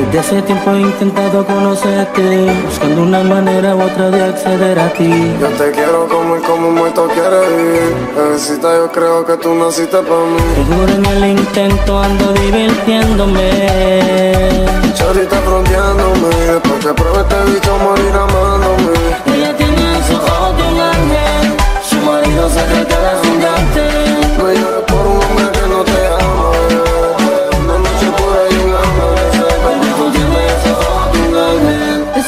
Desde hace tiempo he intentado conocerte, buscando una manera u otra de acceder a ti. Yo te quiero como y como muerto quiere vivir. Bebecita, yo creo que tú naciste para mí. Seguro en el intento ando divirtiéndome. Chorita fronteándome, después que pruebe este bicho morir amándome. Ella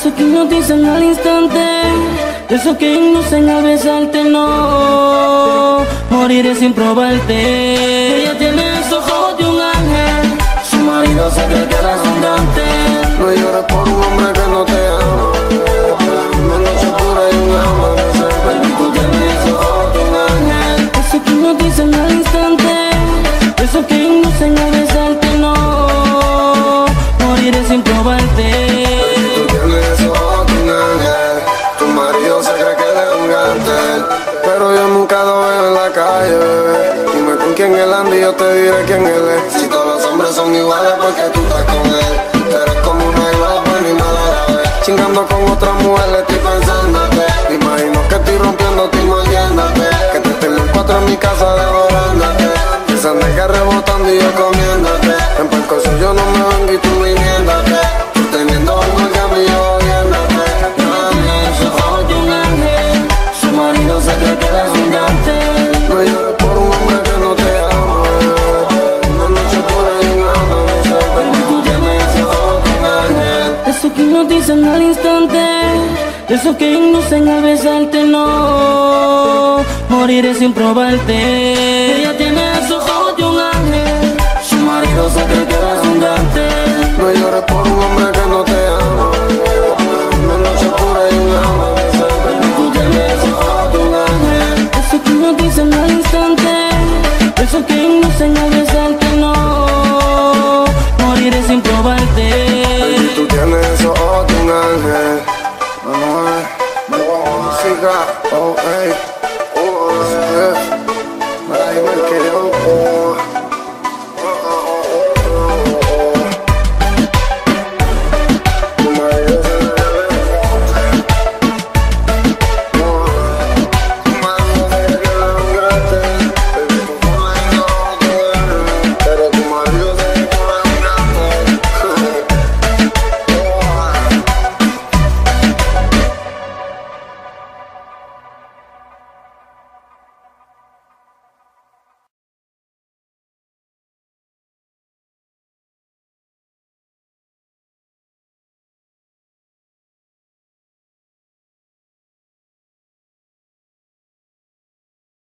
Eso que hipnotizan al instante, eso que inducen a besarte, no. Moriré sin probarte. Ella tiene esos ojos de un ángel, su marido se cree que eres un gante. No llores por un hombre que no te ama. Una noche pura y un amanecer. Tú tienes esos ojos de un ángel, eso que hipnotizan al instante, eso que inducen a besarte, no. Moriré sin probarte. Quién él anda yo te diré quién él es. Si todos los hombres son iguales, porque tú estás con él. Tú eres como una igual, buena y mala la vez. Chingando con otra mujer, hipnotizan al instante, eso que inducen a besarte, no. Moriré sin probarte. Ella tiene esos ojos de un ángel, su marido se cree que eres un. No llores por got, oh, hey.